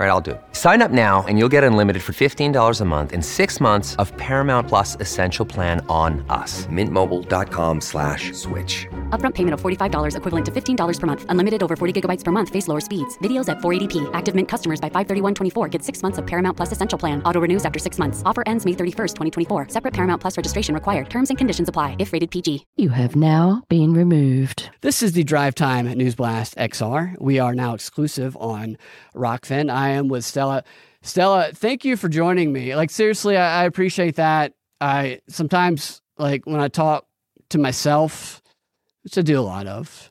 All right, I'll do it. Sign up now and you'll get unlimited for $15 a month in six months of Paramount Plus Essential Plan on us. Mintmobile.com slash switch. Upfront payment of $45 equivalent to $15 per month. Unlimited over 40 gigabytes per month. Face lower speeds. Videos at 480p. Active Mint customers by 531.24 get six months of Paramount Plus Essential Plan. Auto renews after six months. Offer ends May 31st, 2024. Separate Paramount Plus registration required. Terms and conditions apply if rated PG. You have now been removed. This is the Drive Time News Blast XR. We are now exclusive on Rokfin. I am with Stella. Stella, thank you for joining me. Like seriously, I, I appreciate that. I sometimes like when I talk to myself, which I do a lot of.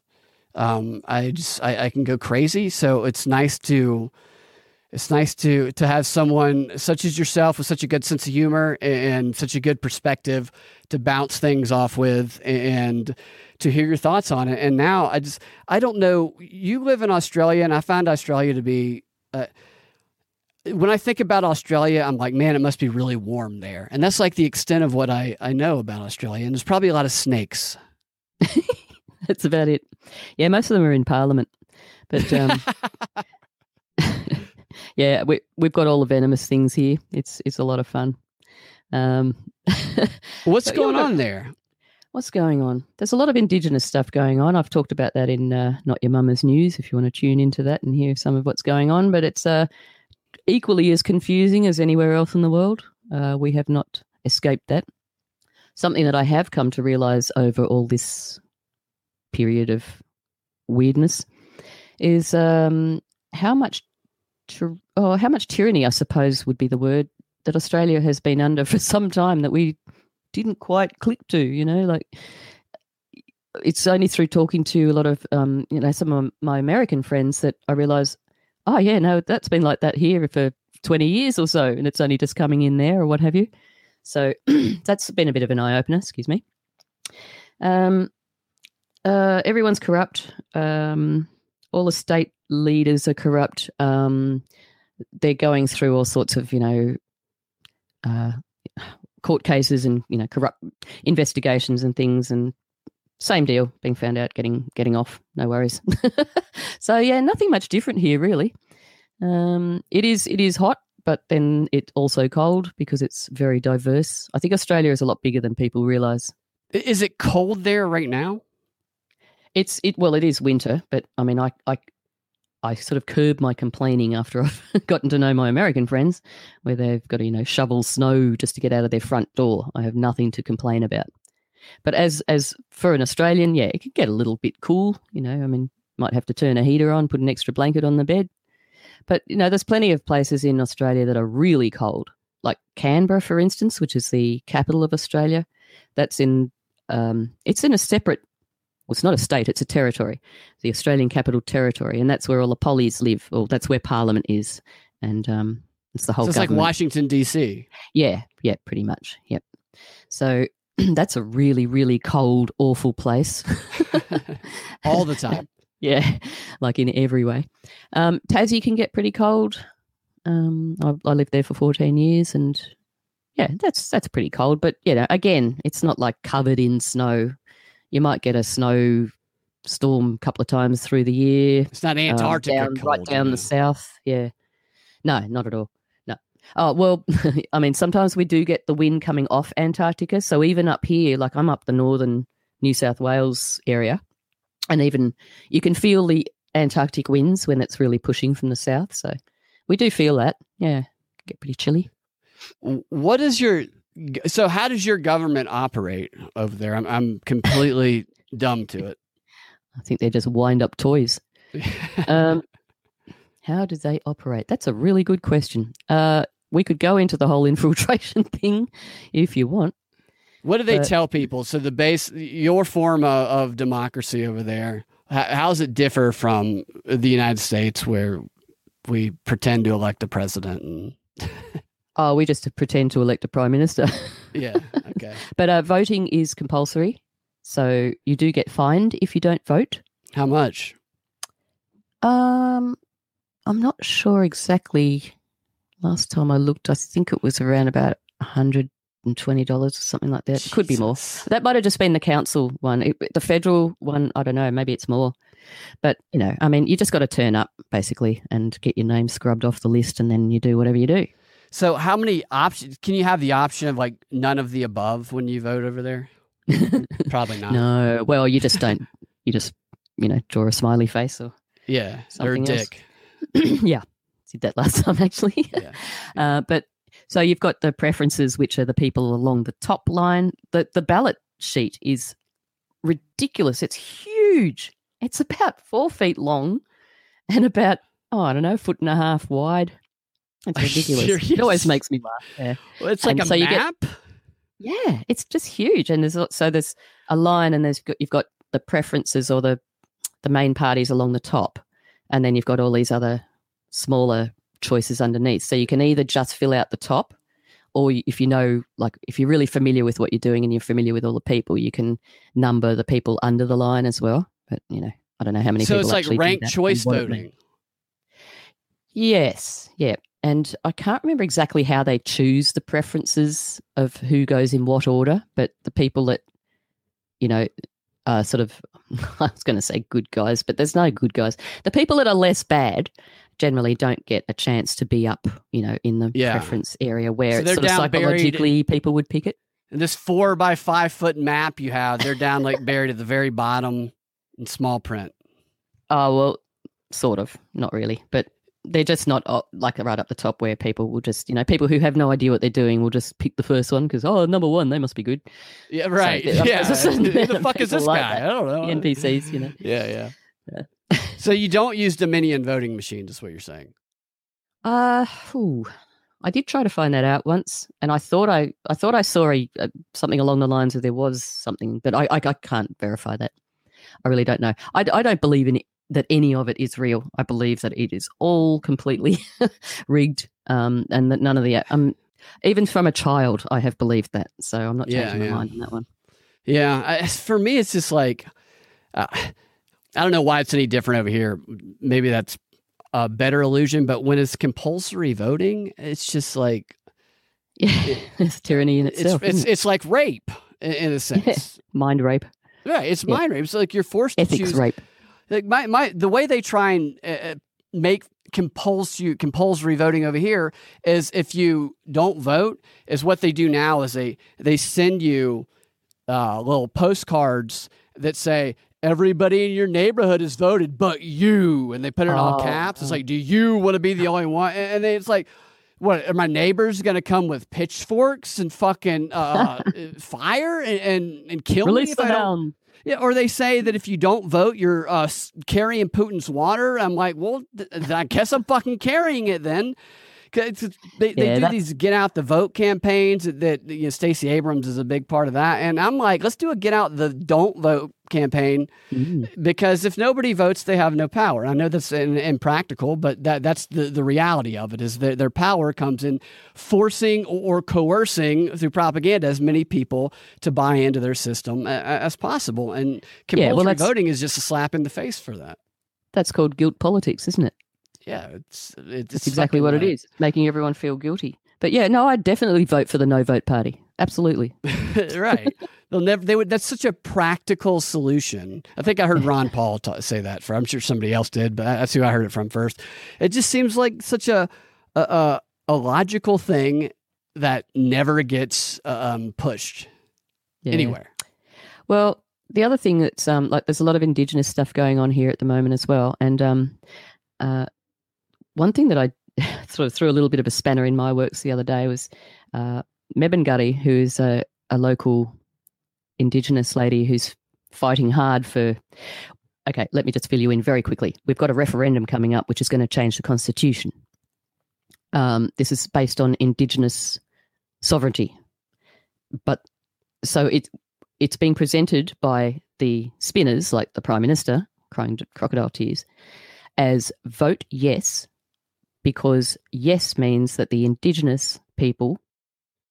Um, I just I, I can go crazy. So it's nice to it's nice to to have someone such as yourself with such a good sense of humor and such a good perspective to bounce things off with and to hear your thoughts on it. And now I just I don't know. You live in Australia, and I find Australia to be. Uh, when I think about Australia, I'm like, man, it must be really warm there. And that's like the extent of what I, I know about Australia. And there's probably a lot of snakes. That's about it. Yeah, most of them are in Parliament. But um, yeah, we, we've got all the venomous things here. It's it's a lot of fun. Um, What's going on there? What's going on? There's a lot of Indigenous stuff going on. I've talked about that in uh, Not Your Mama's News if you want to tune into that and hear some of what's going on. But it's uh, equally as confusing as anywhere else in the world. Uh, we have not escaped that. Something that I have come to realize over all this period of weirdness is um, how much oh, how much tyranny, I suppose, would be the word that Australia has been under for some time that we didn't quite click to. You know, like it's only through talking to a lot of um, you know some of my American friends that I realise, oh yeah, no, that's been like that here for twenty years or so, and it's only just coming in there or what have you. So that's been a bit of an eye opener. Excuse me. Um, uh, everyone's corrupt. Um, all the state leaders are corrupt. Um, they're going through all sorts of, you know, uh, court cases and you know corrupt investigations and things, and same deal, being found out, getting getting off. No worries. so yeah, nothing much different here, really. Um, it is it is hot, but then it also cold because it's very diverse. I think Australia is a lot bigger than people realise. Is it cold there right now? It's it well, it is winter, but I mean, I I I sort of curb my complaining after I've gotten to know my American friends, where they've got to you know shovel snow just to get out of their front door. I have nothing to complain about. But as as for an Australian, yeah, it could get a little bit cool. You know, I mean, might have to turn a heater on, put an extra blanket on the bed. But you know, there's plenty of places in Australia that are really cold, like Canberra, for instance, which is the capital of Australia. That's in um, it's in a separate well, it's not a state, it's a territory, the Australian Capital Territory, and that's where all the pollies live, or that's where Parliament is, and um, it's the whole. So it's like. Washington D.C. Yeah, yeah, pretty much. Yep. So that's a really, really cold, awful place. all the time. yeah, like in every way. Um, Tassie can get pretty cold. Um, I, I lived there for 14 years, and yeah, that's that's pretty cold. But you know, again, it's not like covered in snow. You might get a snow storm a couple of times through the year. It's not Antarctica um, down, cold. right down the south. Yeah, no, not at all. No. Oh well, I mean, sometimes we do get the wind coming off Antarctica. So even up here, like I'm up the northern New South Wales area, and even you can feel the Antarctic winds when it's really pushing from the south. So we do feel that. Yeah, get pretty chilly. What is your so? How does your government operate over there? I'm I'm completely dumb to it. I think they're just wind up toys. Um, how do they operate? That's a really good question. Uh, we could go into the whole infiltration thing if you want. What do they But- tell people? So the base, your form of, of democracy over there, how, how does it differ from the United States, where we pretend to elect a president? And Oh, we just pretend to elect a prime minister. yeah, okay. but uh, voting is compulsory. So you do get fined if you don't vote. How much? Um, I'm not sure exactly. Last time I looked, I think it was around about hundred and twenty dollars or something like that. It could be more. That might have just been the council one. It, the federal one, I don't know. Maybe it's more. But you know, I mean, you just got to turn up basically and get your name scrubbed off the list, and then you do whatever you do. So, how many options can you have? The option of like none of the above when you vote over there? Probably not. No, well, you just don't. You just you know draw a smiley face or Yeah, or a dick. yeah, did that last time actually. Yeah. Uh, but so you've got the preferences, which are the people along the top line. The the ballot sheet is ridiculous. It's huge. It's about four feet long and about oh I don't know, foot and a half wide. It's ridiculous. It always makes me laugh. Yeah. Well, it's like And a so you get- map. Yeah, it's just huge, and there's so there's a line, and there's you've got the preferences or the the main parties along the top, and then you've got all these other smaller choices underneath. So you can either just fill out the top, or if you know, like if you're really familiar with what you're doing and you're familiar with all the people, you can number the people under the line as well. But you know, I don't know how many. So people it's like ranked choice what it means. voting. Yes, yeah. And I can't remember exactly how they choose the preferences of who goes in what order, but the people that, you know, are sort of, I was going to say good guys, but there's no good guys. The people that are less bad generally don't get a chance to be up, you know, in the Yeah. preference area where So it's sort of psychologically people would pick it. And this four by five foot map you have, they're down like buried at the very bottom in small print. Oh, well, sort of, not really, but they're just not like right up the top where people will just, you know, people who have no idea what they're doing will just pick the first one because, oh, number one, they must be good. Yeah, right. there- yeah. there's a certain Who the fuck is this like guy? that. I don't know. The NPCs, you know. Yeah, yeah. so you don't use Dominion voting machines, is what you're saying. Uh, ooh, I did try to find that out once, and I thought I, I thought I saw a, a something along the lines of there was something, but I, I, I can't verify that. I really don't know. I, I don't believe in it, that any of it is real. I believe that it is all completely rigged, um, and that none of the um, even from a child, I have believed that. So I'm not changing yeah. my mind on that one. Yeah, I, for me, it's just like uh, I don't know why it's any different over here. Maybe that's a better illusion, but when it's compulsory voting, it's just like Yeah, it's tyranny in it's itself. it's, isn't it? it's like rape in, a sense. mind rape, yeah, it's mind rape. It's like you're forced to ethics choose. rape. Like my my the way they try and uh, uh, make compulsory compulsory voting over here is if you don't vote is what they do now is they they send you uh, little postcards that say everybody in your neighborhood has voted but you and they put it in all Oh, caps it's oh. like do you want to be the only one and, it's like what are my neighbors going to come with pitchforks and fucking uh, fire and, and, and kill me Release if the I don't hound. Yeah, or they say that if you don't vote, you're uh, carrying Putin's water. I'm like, well, th- I guess I'm fucking carrying it then. They, they Yeah, do these get out the vote campaigns that, you know, Stacey Abrams is a big part of that. And I'm like, let's do a get out the don't vote campaign Mm. because if nobody votes, they have no power. I know that's in, impractical, but that that's the, the reality of it is that their power comes in forcing or coercing through propaganda as many people to buy into their system a- a- as possible. And compulsory Yeah, well, voting is just a slap in the face for that. That's called guilt politics, isn't it? Yeah, it's it's, That's exactly what it uh, is, making everyone feel guilty. But yeah, no, I'd definitely vote for the no vote party. Absolutely. right. They'll never. They would. That's such a practical solution. I think I heard Ron Paul ta say that. For I'm sure somebody else did, but that's who I heard it from first. It just seems like such a a, a, a logical thing that never gets uh, um, pushed Yeah. anywhere. Well, the other thing that's um, like there's a lot of indigenous stuff going on here at the moment as well, and um, uh, one thing that I sort of threw a little bit of a spanner in my works the other day was uh, Mebangurri, who's a, a local indigenous lady who's fighting hard for. Okay, let me just fill you in very quickly. We've got a referendum coming up which is going to change the constitution. Um, this is based on indigenous sovereignty, but so it it's being presented by the spinners, like the prime minister, crying crocodile tears, as vote yes, because yes means that the indigenous people,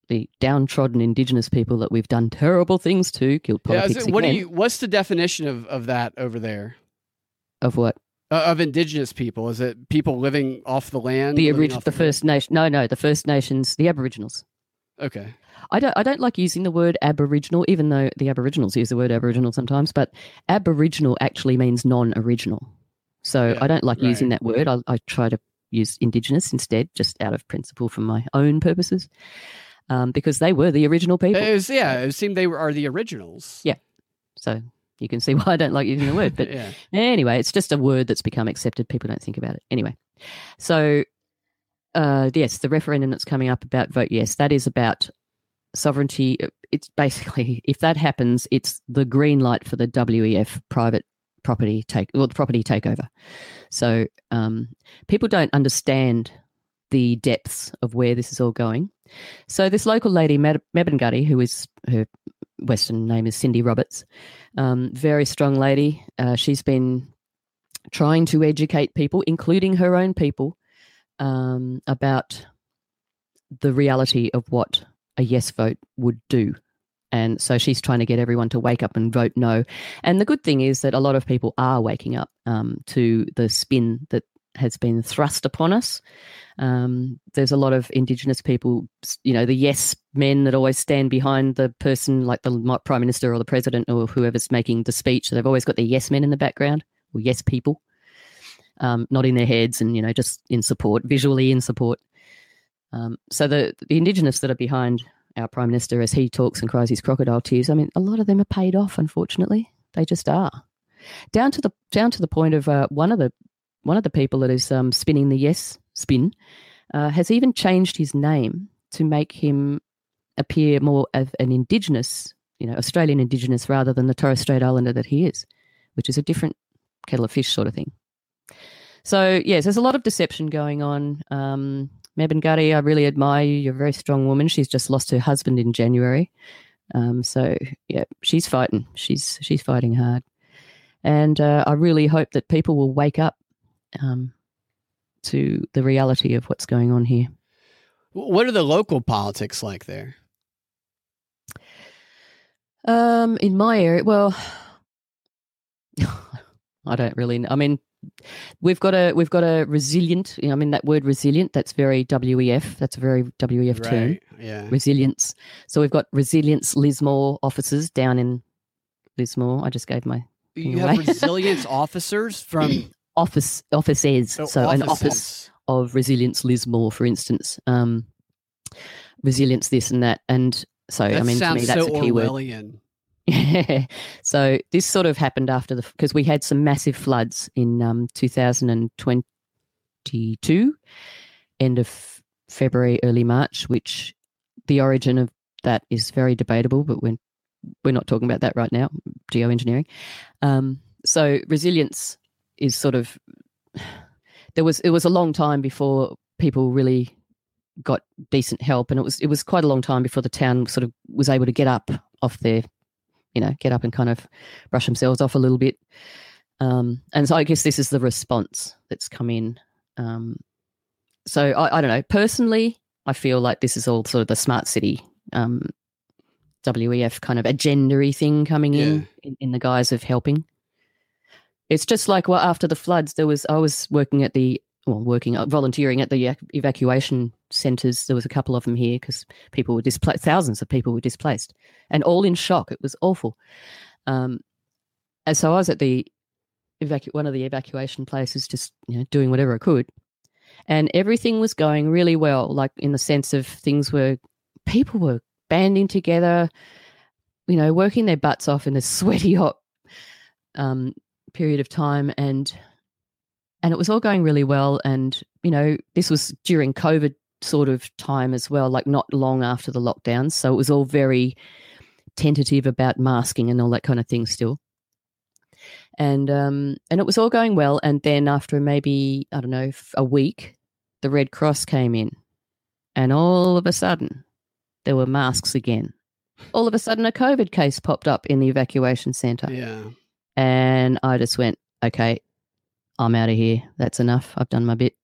the downtrodden indigenous people that we've done terrible things to, Yeah, is politics it- what do you? What's the definition of, of that over there? of what Uh, of indigenous people? Is it people living off the land? the living orig- the? First Nation? No, no, the First Nations, the Aboriginals. Okay. I don't I don't like using the word Aboriginal, even though the Aboriginals use the word Aboriginal sometimes. But Aboriginal actually means non-original, so Yeah, I don't like using that word. I, I try to use Indigenous instead, just out of principle for my own purposes, um, because they were the original people. It was, yeah, it seemed they were, are the originals. Yeah. So you can see why I don't like using the word. But yeah. Anyway, it's just a word that's become accepted. People don't think about it. Anyway, so uh, yes, the referendum that's coming up about vote yes, that is about sovereignty. It's basically, if that happens, it's the green light for the WEF private property take, well, the property takeover. So um, people don't understand the depths of where this is all going. So this local lady, Meb- Mebangutty, who is her Western name is Cindy Roberts, um, very strong lady. Uh, she's been trying to educate people, including her own people, um, about the reality of what a yes vote would do. And so she's trying to get everyone to wake up and vote no. And the good thing is that a lot of people are waking up um, to the spin that has been thrust upon us. Um, there's a lot of Indigenous people, you know, the yes men that always stand behind the person, like the prime minister or the president or whoever's making the speech. They've always got their yes men in the background or yes people, um, not in their heads and you know just in support, visually in support. Um, so the the Indigenous that are behind our prime minister as he talks and cries his crocodile tears. I mean, a lot of them are paid off. Unfortunately, they just are. Down to the down to the point of uh, one of the one of the people that is um, spinning the yes spin uh, has even changed his name to make him appear more of an Indigenous, you know, Australian Indigenous rather than the Torres Strait Islander that he is, which is a different kettle of fish sort of thing. So yes, there's a lot of deception going on. Um, Mebin Gutty, I really admire you. You're a very strong woman. She's just lost her husband in January. Um, so yeah, she's fighting. She's she's fighting hard, and uh, I really hope that people will wake up um, to the reality of what's going on here. What are the local politics like there? Um, in my area, well, I don't really. Know. I mean, we've got a we've got a resilient. You know, I mean, that word resilient. That's very WEF. That's a very WEF term. Right. Yeah. Resilience. So we've got resilience Lismore officers down in Lismore. I just gave my You have resilience officers from office offices. oh, so an office of resilience Lismore, for instance. Um, resilience this and that, and so That I mean, to me, that's so a key word. Orwellian. Yeah. So this sort of happened after the because we had some massive floods in um, 2022, end of February, early March, which the origin of that is very debatable, but we're we're not talking about that right now. Geoengineering. Um, so resilience is sort of there was it was a long time before people really got decent help, and it was it was quite a long time before the town sort of was able to get up off their you know, get up and kind of brush themselves off a little bit. Um, and so I guess this is the response that's come in. Um, so I, I don't know. Personally, I feel like this is all sort of the smart city um, WEF kind of agenda thing coming in, in in the guise of helping. It's just like well, after the floods, there was I was working at the well, working uh, volunteering at the evacuation centres. There was a couple of them here because people were displaced. Thousands of people were displaced, and all in shock. It was awful. Um, and so I was at the evacu- one of the evacuation places, just you know doing whatever I could, and everything was going really well. Like in the sense of things were, people were banding together, you know, working their butts off in a sweaty hot um, period of time, and and it was all going really well. And you know, this was during COVID sort of time as well, like not long after the lockdowns, so it was all very tentative about masking and all that kind of thing still. And um, and it was all going well, and then after maybe I don't know a week, the Red Cross came in, and all of a sudden, there were masks again. All of a sudden, a COVID case popped up in the evacuation centre. Yeah. And I just went, okay, I'm out of here. That's enough. I've done my bit.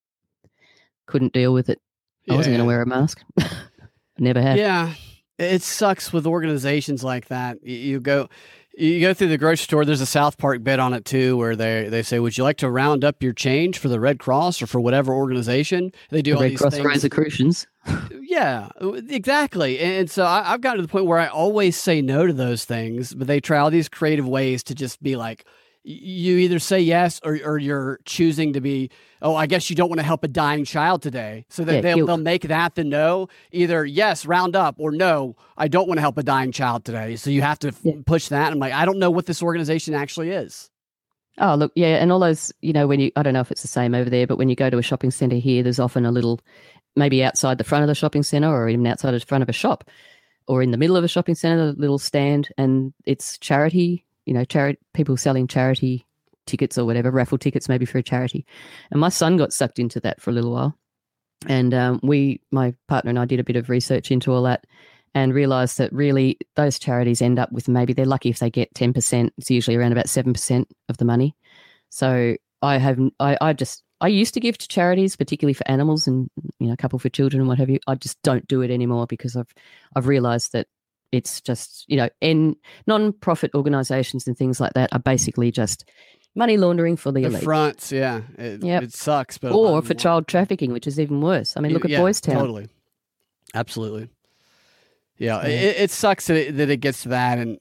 Couldn't deal with it. I wasn't going to wear a mask. Never have. Yeah, it sucks with organizations like that. You, go, you go through the grocery store. There's a South Park bit on it too, where they they say, "Would you like to round up your change for the Red Cross or for whatever organization?" They do The all Red these Cross things. Rosicrucians. Yeah, Yeah, exactly. And so I, have gotten to the point where I always say no to those things, but they try all these creative ways to just be like, you either say yes or, or you're choosing to be, oh, I guess you don't want to help a dying child today. So that yeah, they'll, they'll make that the no, either yes, round up, or no, I don't want to help a dying child today. So you have to yeah. push that. I'm like, I don't know what this organization actually is. Oh, look, yeah. And all those, you know, when you, I don't know if it's the same over there, but when you go to a shopping center here, there's often a little maybe outside the front of the shopping center or even outside the front of a shop or in the middle of a shopping center, a little stand, and it's charity, you know, charity people selling charity tickets or whatever, raffle tickets maybe for a charity. And my son got sucked into that for a little while. And um, we, my partner and I, did a bit of research into all that and realized that really those charities end up with maybe they're lucky if they get 10%. It's usually around about 7% of the money. So I have, I, I just, I used to give to charities, particularly for animals and you know, a couple for children and what have you. I just don't do it anymore because I've I've realised that it's just you know, and non-profit organisations and things like that are basically just money laundering for the, the elite. fronts. Yeah, it, yep. it sucks, but or for child trafficking, which is even worse. I mean, look at yeah, Boys Town. Totally, absolutely. Yeah, yeah. It, it, sucks that it, that it gets to that, and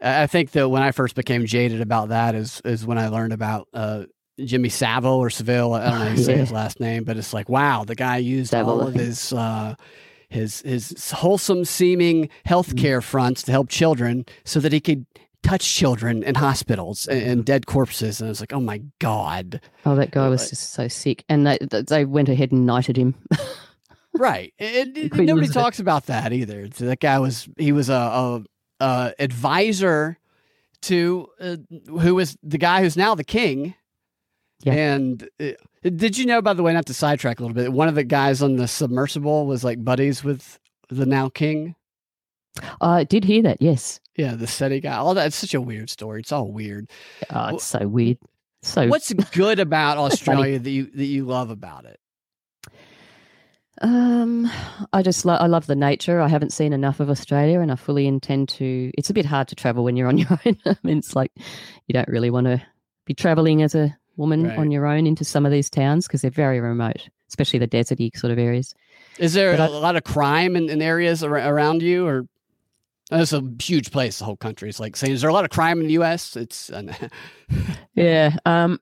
I think that when I first became jaded about that is is when I learned about uh, Jimmy Savile or Seville. I don't know how you say his last name, but it's like, wow, the guy used Savile. all of his uh, his his wholesome seeming healthcare mm. fronts to help children so that he could touch children in hospitals and, and, dead corpses. And I was like, oh my god. Oh, that guy was just so sick, and they they went ahead and knighted him. right, and, and nobody talks about that either. That guy was he was a, a, a advisor to uh, who was the guy who's now the king yeah. And uh, did you know, by the way, not to sidetrack a little bit, one of the guys on the submersible was like buddies with the now king? I did hear that, yes. Yeah, the SETI guy. All that. It's such a weird story. It's all weird. Oh, it's so weird. So what's good about Australia that you that you love about it? Um, I just lo- I love the nature. I haven't seen enough of Australia, and I fully intend to. It's a bit hard to travel when you're on your own. I mean, it's like you don't really want to be traveling as a woman right. on your own into some of these towns because they're very remote, especially the deserty sort of areas. Is there but a I, lot of crime in, in areas ar- around you, or it's a huge place, the whole country? It's like saying, is there a lot of crime in the U.S.? It's yeah. Um,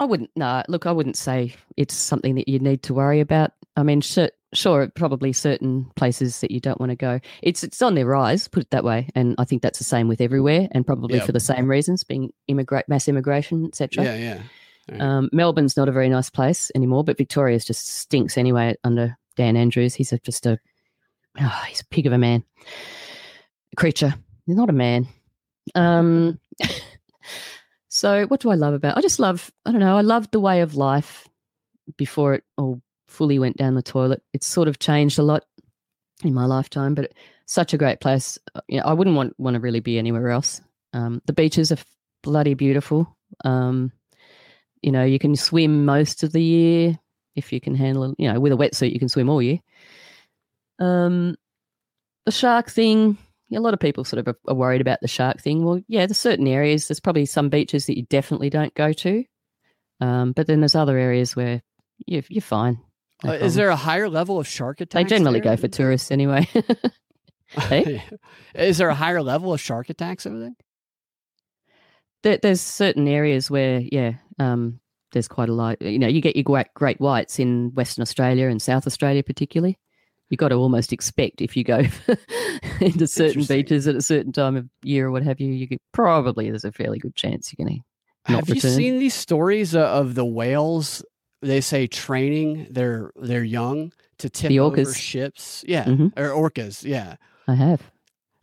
I wouldn't. No, nah, look, I wouldn't say it's something that you need to worry about. I mean, sh- sure, probably certain places that you don't want to go. It's it's on their rise, put it that way, and I think that's the same with everywhere, and probably for the same reasons, being immigrate, mass immigration, etc. Yeah, yeah. Right. Um, Melbourne's not a very nice place anymore, but Victoria's just stinks anyway under Dan Andrews. He's a, just a oh, he's a pig of a man, a creature. He's not a man. Um, so what do I love about? I just love. I don't know. I love the way of life before it all fully went down the toilet. It's sort of changed a lot in my lifetime, but such a great place. Uh, you know, I wouldn't want want to really be anywhere else. Um, the beaches are bloody beautiful. Um, you know, you can swim most of the year if you can handle it. You know, with a wetsuit, you can swim all year. Um, the shark thing, a lot of people sort of are worried about the shark thing. Well, yeah, there's certain areas. There's probably some beaches that you definitely don't go to, um, but then there's other areas where you're, you're fine. Uh, is there a higher level of shark attacks? They generally there? go for tourists anyway. hey? Is there a higher level of shark attacks over there? there there's certain areas where, yeah, um, there's quite a lot. You know, you get your great, great whites in Western Australia and South Australia, particularly. You've got to almost expect if you go into certain beaches at a certain time of year or what have you, you could probably there's a fairly good chance you're going to. Have return. you seen these stories of the whales they say training their their young to tip the orcas. over ships. Yeah, mm-hmm. or orcas. Yeah, I have.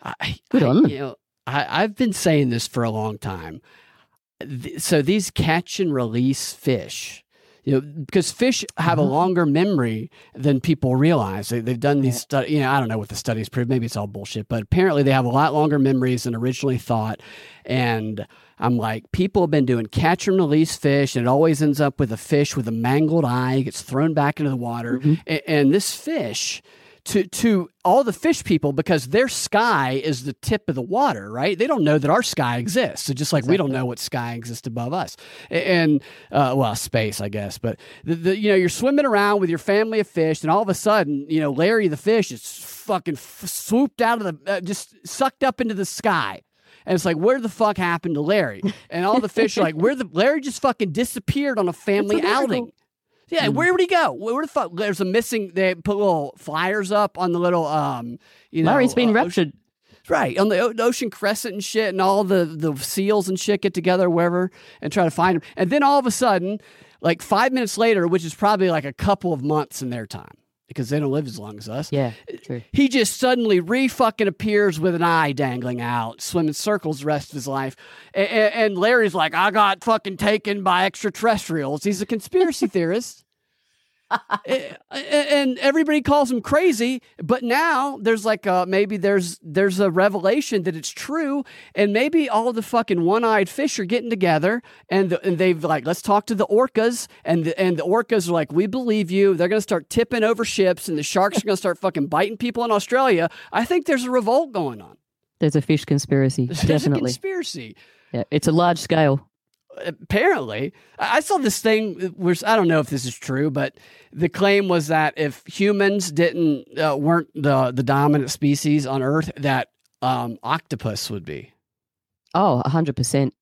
I, Good I, on them. You know, I, I've been saying this for a long time. So these catch and release fish, you know, because fish have a uh-huh. longer memory than people realize. They, have done these studies. You know, I don't know what the studies prove. Maybe it's all bullshit, but apparently they have a lot longer memories than originally thought. And I'm like, people have been doing catch and release fish, and it always ends up with a fish with a mangled eye, gets thrown back into the water. Mm-hmm. And, and, this fish, to to all the fish people because their sky is the tip of the water, right? They don't know that our sky exists. So just like we don't know what sky exists above us, and uh, well, space, I guess. But the, the, you know, you're swimming around with your family of fish, and all of a sudden, you know, Larry the fish is fucking f- swooped out of the, uh, just sucked up into the sky. And it's like, where the fuck happened to Larry? And all the fish are like, where the Larry just fucking disappeared on a family outing. Yeah, Mm. where would he go? Where the fuck? There's a missing. They put little flyers up on the little, um, you know, Larry's been uh, raptured. Right on the o- ocean crescent and shit, and all the the seals and shit get together wherever and try to find him. And then all of a sudden, like five minutes later, which is probably like a couple of months in their time because they don't live as long as us. Yeah, true. He just suddenly re fucking appears with an eye dangling out, swimming circles the rest of his life. And, and Larry's like, I got fucking taken by extraterrestrials. He's a conspiracy theorist. A- a- and everybody calls him crazy but now there's like uh maybe there's there's a revelation that it's true and maybe all the fucking one-eyed fish are getting together and the, and they've like let's talk to the orcas and the, and the orcas are like we believe you they're going to start tipping over ships and the sharks are going to start fucking biting people in Australia i think there's a revolt going on There's a fish conspiracy, there's a definitely. conspiracy yeah, it's a large scale. Apparently I saw this thing where I don't know if this is true, but the claim was that if humans didn't uh, weren't the the dominant species on Earth, that um, octopus would be. Oh, hundred percent.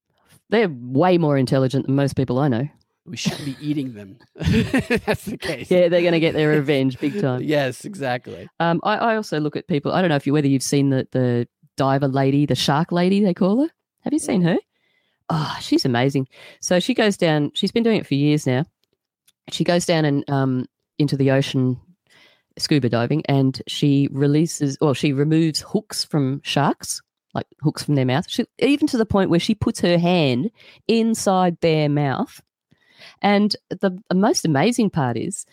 They're way more intelligent than most people I know. We should be eating them. That's the case. Yeah, they're going to get their revenge big time. Yes, exactly. Um, I, I also look at people. I don't know if you whether you've seen the the diver lady, the shark lady they call her. Have you seen her? Oh, she's amazing. So she goes down. She's been doing it for years now. She goes down and um into the ocean scuba diving, and she releases well, she removes hooks from sharks, like hooks from their mouth. She, even to the point where she puts her hand inside their mouth. And the, the most amazing part is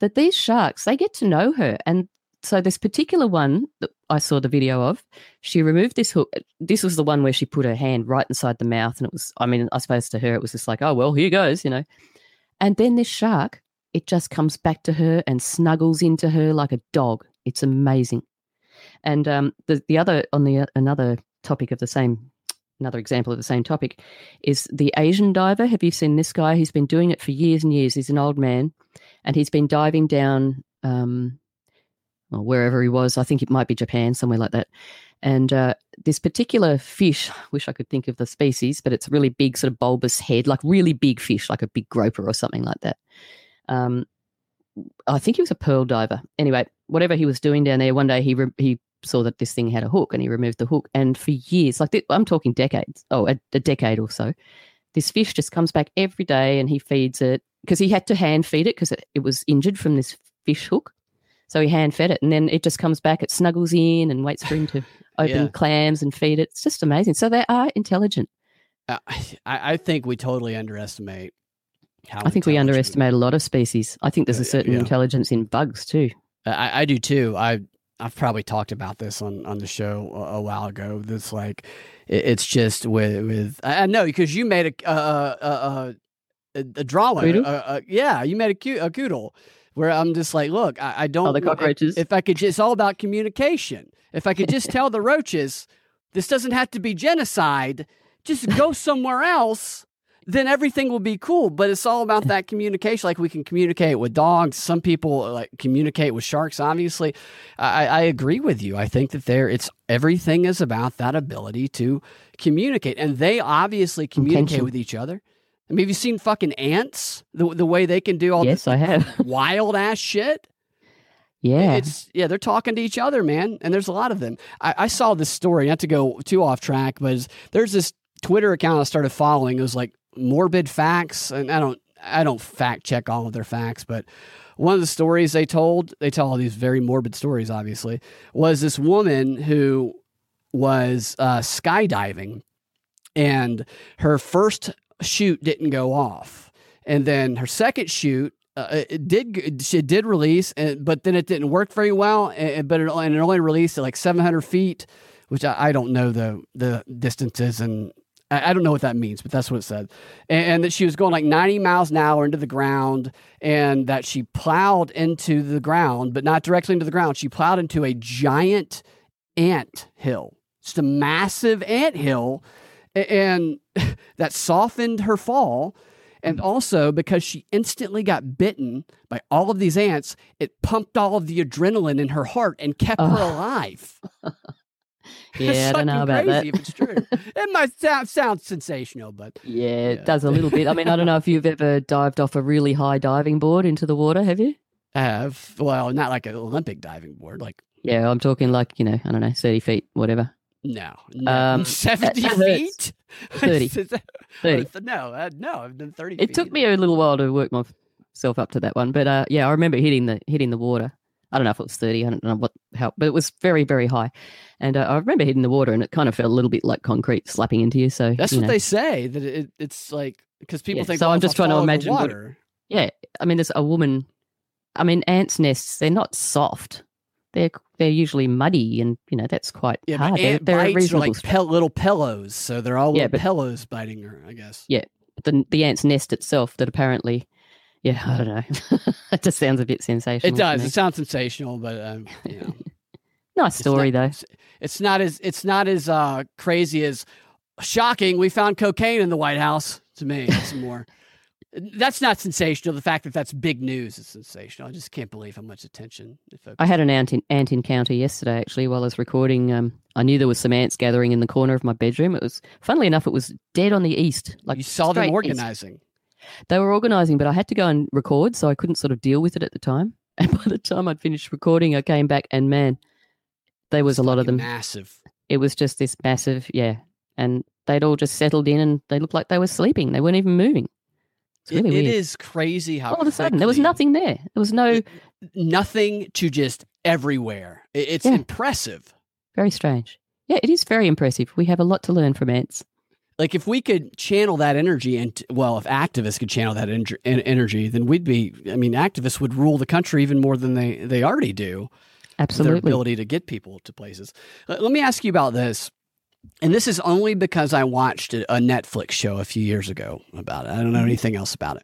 that these sharks they get to know her and so this particular one that I saw the video of, she removed this hook. This was the one where she put her hand right inside the mouth, and it was. I mean, I suppose to her it was just like, oh well, here goes, you know. And then this shark, it just comes back to her and snuggles into her like a dog. It's amazing. And um, the the other on the another topic of the same, another example of the same topic, is the Asian diver. Have you seen this guy? He's been doing it for years and years. He's an old man, and he's been diving down. Um, or wherever he was. I think it might be Japan, somewhere like that. And uh, this particular fish, I wish I could think of the species, but it's a really big, sort of bulbous head, like really big fish, like a big groper or something like that. Um, I think he was a pearl diver. Anyway, whatever he was doing down there, one day he re- he saw that this thing had a hook, and he removed the hook. And for years, like th- I'm talking decades, oh, a, a decade or so, this fish just comes back every day, and he feeds it because he had to hand feed it because it, it was injured from this fish hook. So he hand fed it, and then it just comes back. It snuggles in and waits for him to open Yeah. clams and feed it. It's just amazing. So they are intelligent. Uh, I, I think we totally underestimate. How I think we underestimate a lot of species. I think there's Uh, a certain yeah. intelligence in bugs too. I, I do too. I I've probably talked about this on, on the show a, a while ago. This like it, it's just with with I know because you made a uh, uh, a, a drawing. Uh, uh, yeah, you made a cute a coodle where I'm just like, look, I, I don't. Oh, the cockroaches? If I could, just, it's all about communication. If I could just tell the roaches, this doesn't have to be genocide. Just go somewhere else then everything will be cool. But it's all about that communication. Like we can communicate with dogs. Some people like communicate with sharks. Obviously, I, I agree with you. I think that there, it's everything is about that ability to communicate, and they obviously communicate Intention. with each other. I mean, have you seen fucking ants? The the way they can do all yes, this I have. wild ass shit. yeah. It's yeah, they're talking to each other, man, and there's a lot of them. I, I saw this story, not to go too off track, but there's this Twitter account I started following. It was like morbid facts, and I don't I don't fact check all of their facts, but one of the stories they told, they tell all these very morbid stories, obviously, was this woman who was uh, skydiving, and her first shoot didn't go off, and then her second shoot uh, it did she did release, and, but then it didn't work very well. But it, and it only released at like 700 feet, which I, I don't know the the distances, and I, I don't know what that means, but that's what it said. And, and that she was going like 90 miles an hour into the ground and that she plowed into the ground, but not directly into the ground. She plowed into a giant ant hill, just a massive ant hill. And that softened her fall. And mm-hmm. also because she instantly got bitten by all of these ants, it pumped all of the adrenaline in her heart and kept her Oh. alive. Yeah, I don't know about that. If it's true, it might sound sound sensational, but Yeah, it Yeah. does a little bit. I mean, I don't know if you've ever dived off a really high diving board into the water, have you? I have well, not like an Olympic diving board. Like Yeah, I'm talking like, you know, I don't know, 30 feet, whatever. No, no. Um, seventy that hurts. feet, 30. 30. No, uh, no, I've done thirty. It feet. took me a little while to work myself up to that one, but uh, yeah, I remember hitting the hitting the water. I don't know if it was 30, I don't know what how, but it was very, very high. And uh, I remember hitting the water and it kind of felt a little bit like concrete slapping into you. So That's you what know. they say that it, it's like because people Yeah, think. so well, I'm just trying to imagine what- Yeah, I mean, there's a woman. I mean, ants' nests. They're not soft. They're they're usually muddy, and you know that's quite Yeah, hard. but They're, they're a bites are reasonable. like pel- little pillows, so they're all Yeah, little but- pillows biting her. I guess. Yeah. the the ant's nest itself that apparently, yeah, I don't know. it just sounds a bit sensational. It does. It sounds sensational, but um, you know, nice it's story not- though. It's, it's not as it's not as uh, crazy as shocking. We found cocaine in the White House. To me, it's more. That's not sensational. The fact that that's big news is sensational. I just can't believe how much attention. I had an ant, in, ant encounter yesterday actually while I was recording. Um, I knew there was some ants gathering in the corner of my bedroom. It was, funnily enough, it was dead on the east. Like you saw them straight east. organizing. They were organising, but I had to go and record, so I couldn't sort of deal with it at the time. And by the time I'd finished recording, I came back and man, there was It's a lot of them. Massive. It was just this massive, yeah. And they'd all just settled in and they looked like they were sleeping. They weren't even moving. It's really it weird. is crazy how all of a sudden, there was nothing there. There was no, nothing to just everywhere. It- It's Yeah. impressive. very strange. Yeah, it is very impressive. We have a lot to learn from ants. Like if we could channel that energy, and well, if activists could channel that en- en- energy, then we'd be. I mean, activists would rule the country even more than they they already do. Absolutely, their ability to get people to places. Uh, Let me ask you about this. And this is only because I watched a Netflix show a few years ago about it. I don't know anything else about it.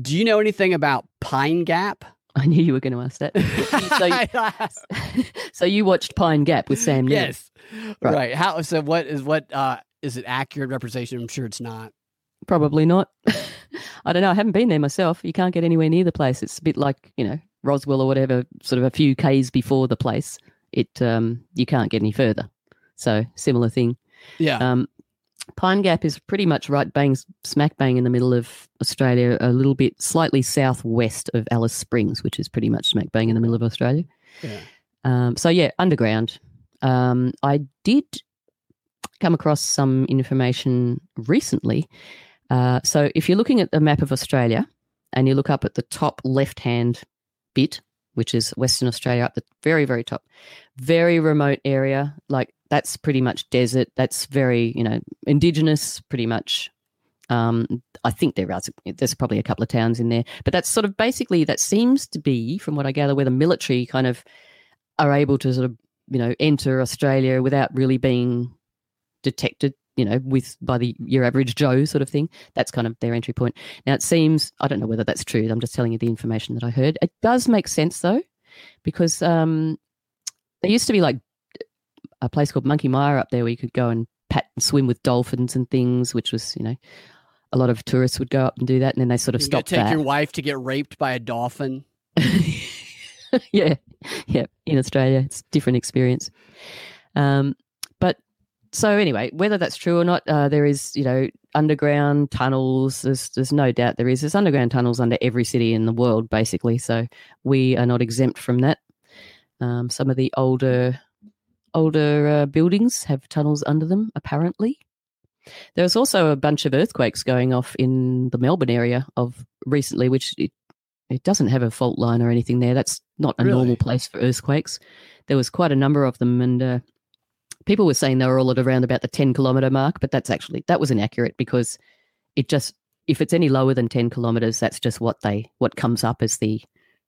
Do you know anything about Pine Gap? I knew you were going to ask that. so, you, so you watched Pine Gap with Sam Neill. yes, Right. right. How? So what is what? uh Is it accurate representation? I'm sure it's not. Probably not. I don't know. I haven't been there myself. You can't get anywhere near the place. It's a bit like, you know, Roswell or whatever, sort of a few Ks before the place. It um you can't get any further. So similar thing. Yeah. Um Pine Gap is pretty much right bang smack bang in the middle of Australia, a little bit slightly southwest of Alice Springs, which is pretty much smack bang in the middle of Australia. yeah. Um, so yeah, underground. Um, I did come across some information recently. Uh, so if you're looking at the map of Australia and you look up at the top left-hand bit, which is Western Australia, up the very very top, very remote area, like that's pretty much desert. That's very you know indigenous, pretty much. Um, I think there are there's probably a couple of towns in there, but that's sort of basically that seems to be, from what I gather, where the military kind of are able to sort of you know enter Australia without really being detected you know with by the your average Joe sort of thing that's kind of their entry point now it seems I don't know whether that's true I'm just telling you the information that I heard it does make sense though because um there used to be like a place called Monkey Mia up there where you could go and pat and swim with dolphins and things which was you know a lot of tourists would go up and do that and then they sort of You stopped take that your wife to get raped by a dolphin. yeah, yeah. In Australia, it's a different experience. Um, but so anyway, whether that's true or not, uh, there is you know underground tunnels. There's there's no doubt there is. There's underground tunnels under every city in the world, basically. So we are not exempt from that. Um, some of the older older uh, buildings have tunnels under them, apparently. There's also a bunch of earthquakes going off in the Melbourne area of recently, which it, it doesn't have a fault line or anything there. That's not a Really? normal place for earthquakes. There was quite a number of them, and uh, people were saying they were all at around about the 10 kilometer mark, but that's actually that was inaccurate because it just if it's any lower than 10 kilometers, that's just what they what comes up as the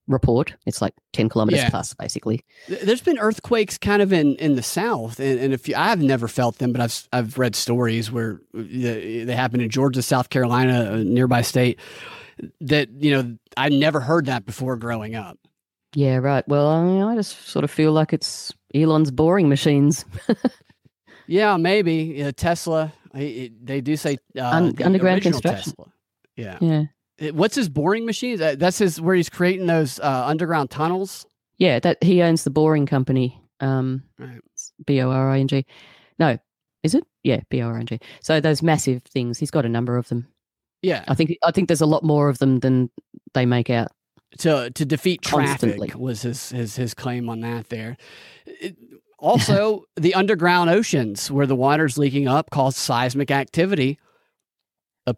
report. It's like 10 kilometers Yeah. plus, basically. There's been earthquakes kind of in, in the south, and, and if you, I've never felt them, but I've I've read stories where uh, they they happen in Georgia, South Carolina, a nearby state. That you know, I never heard that before growing up. Yeah, right. Well, I, mean, I just sort of feel like it's Elon's boring machines. Yeah, maybe uh, Tesla. he- he- They do say uh, Un- the underground construction. Tesla. Yeah. Yeah. Uh, What's his boring machines? That- That's his where he's creating those uh, underground tunnels. Yeah, that he owns the boring company. Um, Right. B O R I N G. No, is it? Yeah, B O R I N G. So those massive things, he's got a number of them. Yeah. I think I think there's a lot more of them than they make out. To to defeat traffic Constantly. was his his his claim on that there. It- also, the underground oceans where the water's leaking up caused seismic activity.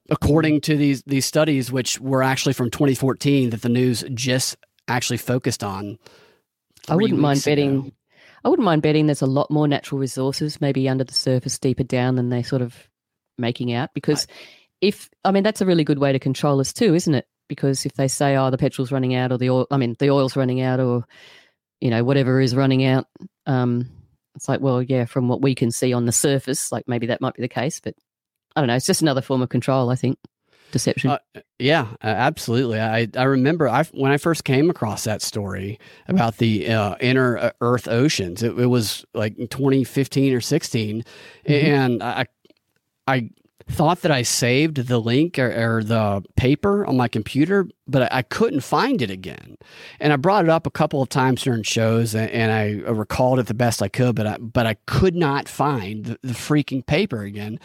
According to these these studies, which were actually from 2014, that the news just actually focused on. I wouldn't mind ago. betting. I wouldn't mind betting there's a lot more natural resources, maybe under the surface, deeper down than they sort of making out. Because if I mean that's a really good way to control us too, isn't it? Because if they say, "Oh, the petrol's running out," or the oil, I mean, the oil's running out, or you know, whatever is running out, um, it's like, well, yeah, from what we can see on the surface, like maybe that might be the case, but I don't know. It's just another form of control, I think, deception. Uh, Yeah, absolutely. I I remember I when I first came across that story about the uh, inner uh, Earth oceans. It, it was like 2015 or 16, and I I thought that I saved the link or, or the paper on my computer, but I, couldn't find it again. And I brought it up a couple of times during shows, and, and I recalled it the best I could, but I but I could not find the, the freaking paper again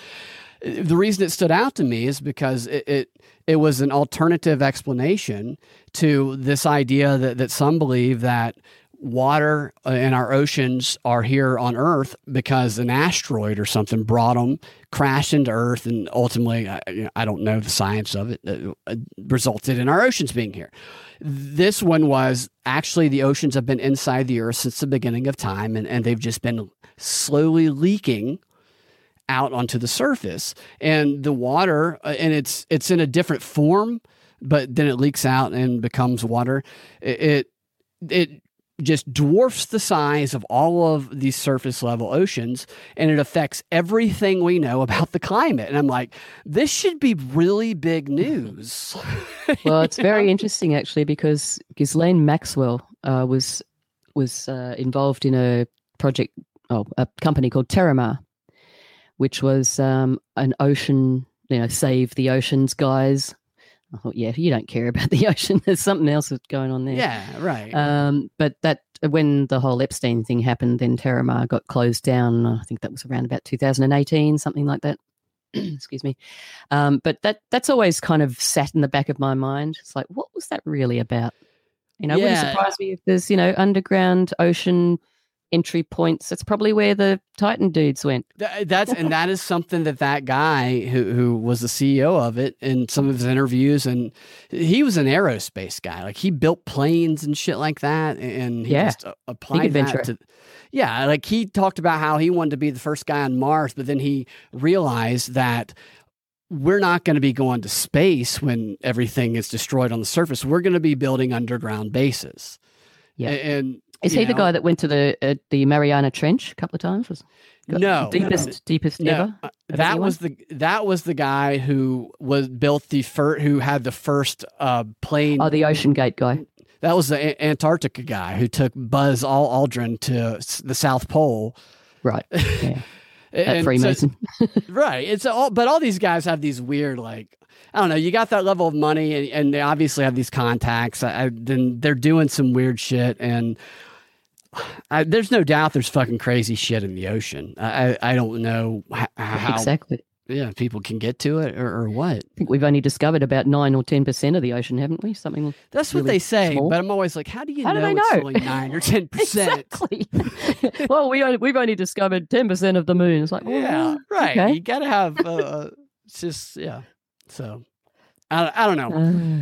the reason it stood out to me is because it, it it was an alternative explanation to this idea that, that some believe that water uh, in our oceans are here on Earth because an asteroid or something brought them, crashed into Earth, and ultimately, I, you know, I don't know the science of it, uh, uh, resulted in our oceans being here. This one was actually the oceans have been inside the Earth since the beginning of time, and, and they've just been slowly leaking out onto the surface and the water uh, and it's it's in a different form but then it leaks out and becomes water it it, it just dwarfs the size of all of these surface level oceans and it affects everything we know about the climate and i'm like this should be really big news well, it's very interesting actually because Ghislaine Maxwell uh, was was uh, involved in a project, oh, a company called Terramar, which was um, an ocean, you know, save the oceans guys. I thought, yeah, you don't care about the ocean. There's something else that's going on there. yeah right Um, but that when the whole Epstein thing happened, then Terramar got closed down. I think that was around about 2018, something like that. Excuse me. Um, but that that's always kind of sat in the back of my mind. It's like, what was that really about? You know, it wouldn't surprise me if there's you know underground ocean entry points. That's probably where the Titan dudes went. That's and that is something that that guy who who was the CEO of it in some of his interviews and he was an aerospace guy like he built planes and shit like that and he Yeah. just uh, applied that to yeah like he talked about how he wanted to be the first guy on Mars but then he realized that we're not going to be going to space when everything is destroyed on the surface we're going to be building underground bases Yeah. And Is he the guy that went to the uh, the Mariana Trench a couple of times? Was No. deepest deepest No, ever. uh, that was the that was the guy who was built the first who had the first uh, plane. Oh, the Ocean Gate guy. that was the A- Antarctica guy who took Buzz Al- Aldrin to s- the South Pole. Right. Yeah. At And so- Freemason. right? It's all, but all these guys have these weird like. I don't know. You got that level of money, and, and they obviously have these contacts. I, I, then they're doing some weird shit, and I, there's no doubt there's fucking crazy shit in the ocean. I, I, don't know how exactly. yeah people can get to it or, or what. I think we've only discovered about nine or ten percent of the ocean, haven't we? Something That's what they say, small. but I'm always like, how do you How do know it's know? only nine or ten percent? exactly. well, we only, we've only discovered ten percent of the moon. It's like, well, Yeah, right. okay. You gotta have. Uh, it's just yeah. So I, I don't know. Uh,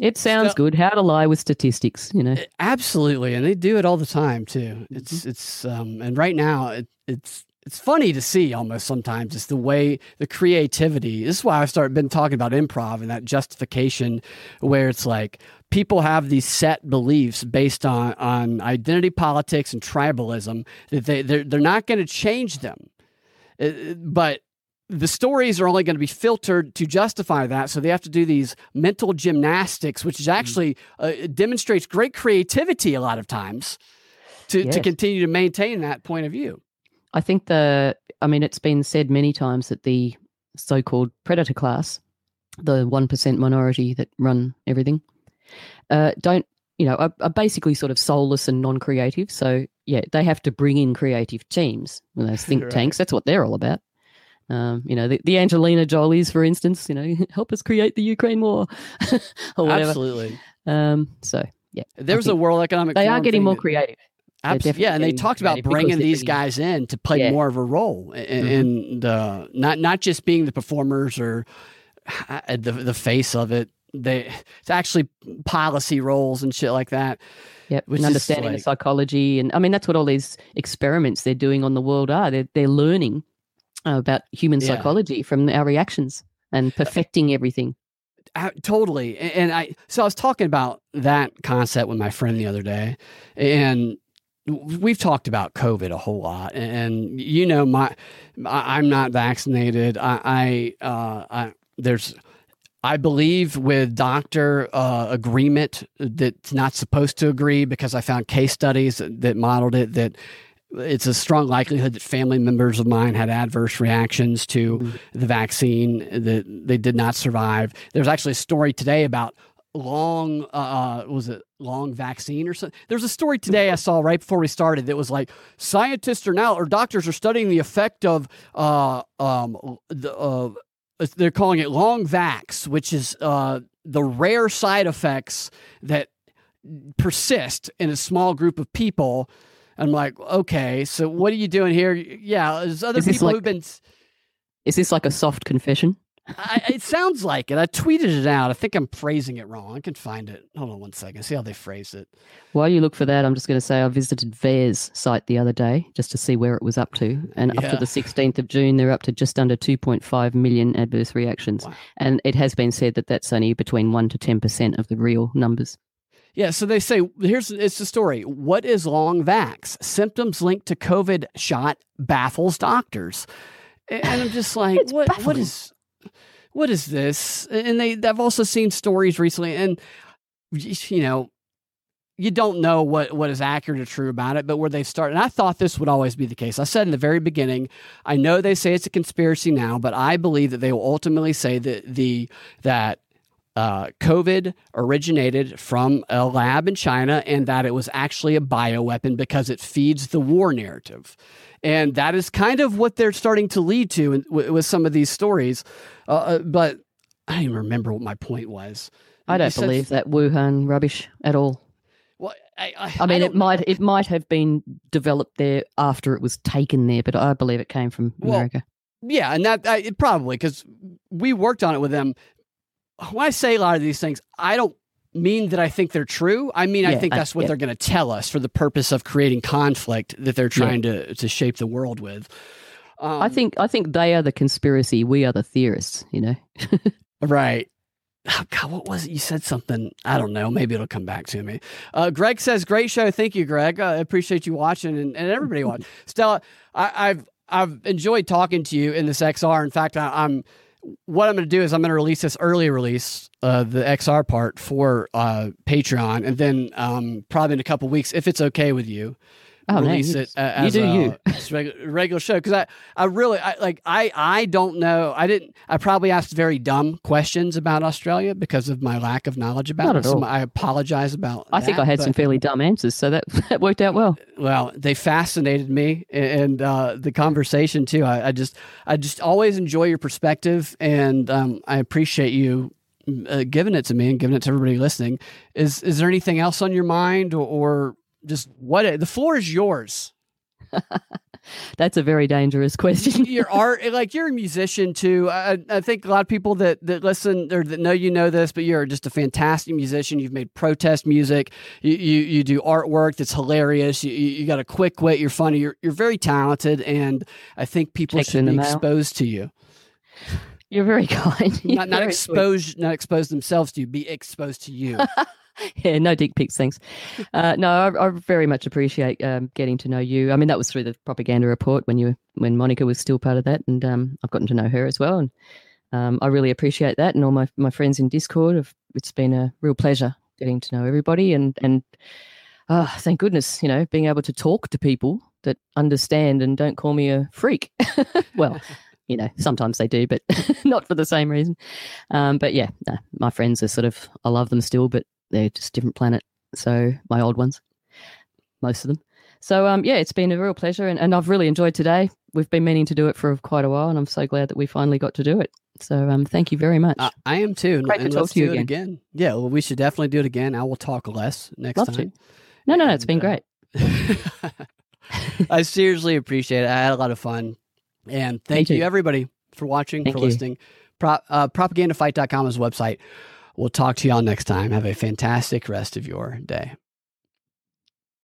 it sounds So- good. How to lie with statistics, you know? Absolutely, and they do it all the time too. It's it's um and right now it, it's it's funny to see almost sometimes it's the way the creativity this is why i've started been talking about improv and that justification where it's like people have these set beliefs based on on identity politics and tribalism that they they're, they're not going to change them but the stories are only going to be filtered to justify that so they have to do these mental gymnastics which is actually uh, demonstrates great creativity a lot of times to, Yes. to continue to maintain that point of view I think the, I mean, it's been said many times that the so called predator class, the 1% minority that run everything, uh, don't, you know, are, are basically sort of soulless and non creative. So, yeah, they have to bring in creative teams, those think Right. tanks. That's what they're all about. Um, you know, the, the Angelina Jolies, for instance, you know, help us create the Ukraine war or whatever. absolutely Um, so, yeah, There I was a World Economic they are getting more that- creative. Abs- yeah, and they talked about bringing these getting- guys in to play Yeah. more of a role in, in the not not just being the performers or uh, the the face of it. They it's actually policy roles and shit like that. Yep, and understanding like- the psychology, and I mean that's what all these experiments they're doing on the world are. They're they're learning about human Yeah. psychology from our reactions and perfecting everything. Uh, totally. And I so I was talking about that concept with my friend the other day, and we've talked about COVID a whole lot. And you know, my I- I'm not vaccinated. I, I, uh, I there's. I believe with doctor uh, agreement that's not supposed to agree because I found case studies that modeled it that it's a strong likelihood that family members of mine had adverse reactions to the vaccine that they did not survive. There's actually a story today about long uh was it long vaccine or something there's a story today i saw right before we started that was like scientists are now or doctors are studying the effect of uh um the uh they're calling it long vax which is uh the rare side effects that persist in a small group of people i'm like okay so what are you doing here yeah there's other people like- who've been Is this like a soft confession? I, it sounds like it. I tweeted it out. I think I'm phrasing it wrong. I can find it. Hold on one second. See how they phrase it. While you look for that, I'm just going to say I visited VAERS site the other day just to see where it was up to, and up to the 16th of June, they're up to just under 2.5 million adverse reactions, Wow. and it has been said that that's only between one to 10 percent of the real numbers. Yeah. So they say here's it's the story. What is long vax? Symptoms linked to COVID shot baffles doctors. And I'm just like, what? What is? What is this? And they I've also seen stories recently, and you know, you don't know what what is accurate or true about it, but where they start. And I thought this would always be the case. I said in the very beginning, I know they say it's a conspiracy now, but I believe that they will ultimately say that the that uh, COVID originated from a lab in China and that it was actually a bioweapon because it feeds the war narrative. And that is kind of what they're starting to lead to in, with, with some of these stories. Uh, Uh, but I don't even remember what my point was. I don't believe that Wuhan rubbish at all. Well, I, I, I mean, don't it might it might have been developed there after it was taken there, but I believe it came from Well, America. Yeah, and that I, it probably because we worked on it with them. When I say a lot of these things, I don't mean that I think they're true. I mean I Yeah, think I- that's what yeah. they're going to tell us for the purpose of creating conflict that they're trying to to shape the world with. Um, I think I think they are the conspiracy. We are the theorists. You know. right. Oh, God, what was it? You said something. I don't know. Maybe it'll come back to me. Uh, Greg says, "Great show. Thank you, Greg. I appreciate you watching and, and everybody watching." Stella, I, I've I've enjoyed talking to you in this XR. In fact, I, I'm what I'm going to do is I'm going to release this early release, uh, the XR part for uh, Patreon, and then um, probably in a couple weeks, if it's okay with you, Oh, release you- it uh, you as do a, you. regular, regular show because I, I really I, like I I don't know I didn't I probably asked very dumb questions about Australia because of my lack of knowledge about Not it. So. I apologize about. I think I had but- some fairly dumb answers, so that that worked out well. well they fascinated me and uh, the conversation too I, I just i just always enjoy your perspective and um, i appreciate you uh, giving it to me and giving it to everybody listening is is there anything else on your mind or, or just what the floor is yours That's a very dangerous question. your art, like you're a musician too. I, I think a lot of people that, that listen or that know you know this, but you're just a fantastic musician. You've made protest music. You you, you do artwork that's hilarious. You, you got a quick wit. You're funny. You're you're very talented, and I think people should be exposed to you. You're very kind. You're Not not very not expose themselves to you. Be exposed to you. yeah, no dick pics, thanks. Uh, no, I, I very much appreciate um, getting to know you. I mean, that was through the propaganda report when you when Monica was still part of that, and um, I've gotten to know her as well, and um, I really appreciate that. And all my my friends in Discord, have, it's been a real pleasure getting to know everybody, and and uh, thank goodness, you know, being able to talk to people that understand and don't call me a freak. well. You know, sometimes they do, but not for the same reason. Um, but yeah, no, my friends are sort of, I love them still, but they're just different planet. So my old ones, most of them. So um, yeah, it's been a real pleasure, and, and I've really enjoyed today. We've been meaning to do it for quite a while, and I'm so glad that we finally got to do it. So um, thank you very much. I, I am too. And, Great to and talk to you again. again. Yeah, well, we should definitely do it again. I will talk less next Love time. to. No, no, no, it's been uh, great. I seriously appreciate it. I had a lot of fun. And thank you, too. everybody, for watching, Thank for you. listening. Pro, uh, propagandafight.com is the website. We'll talk to y'all next time. Have a fantastic rest of your day.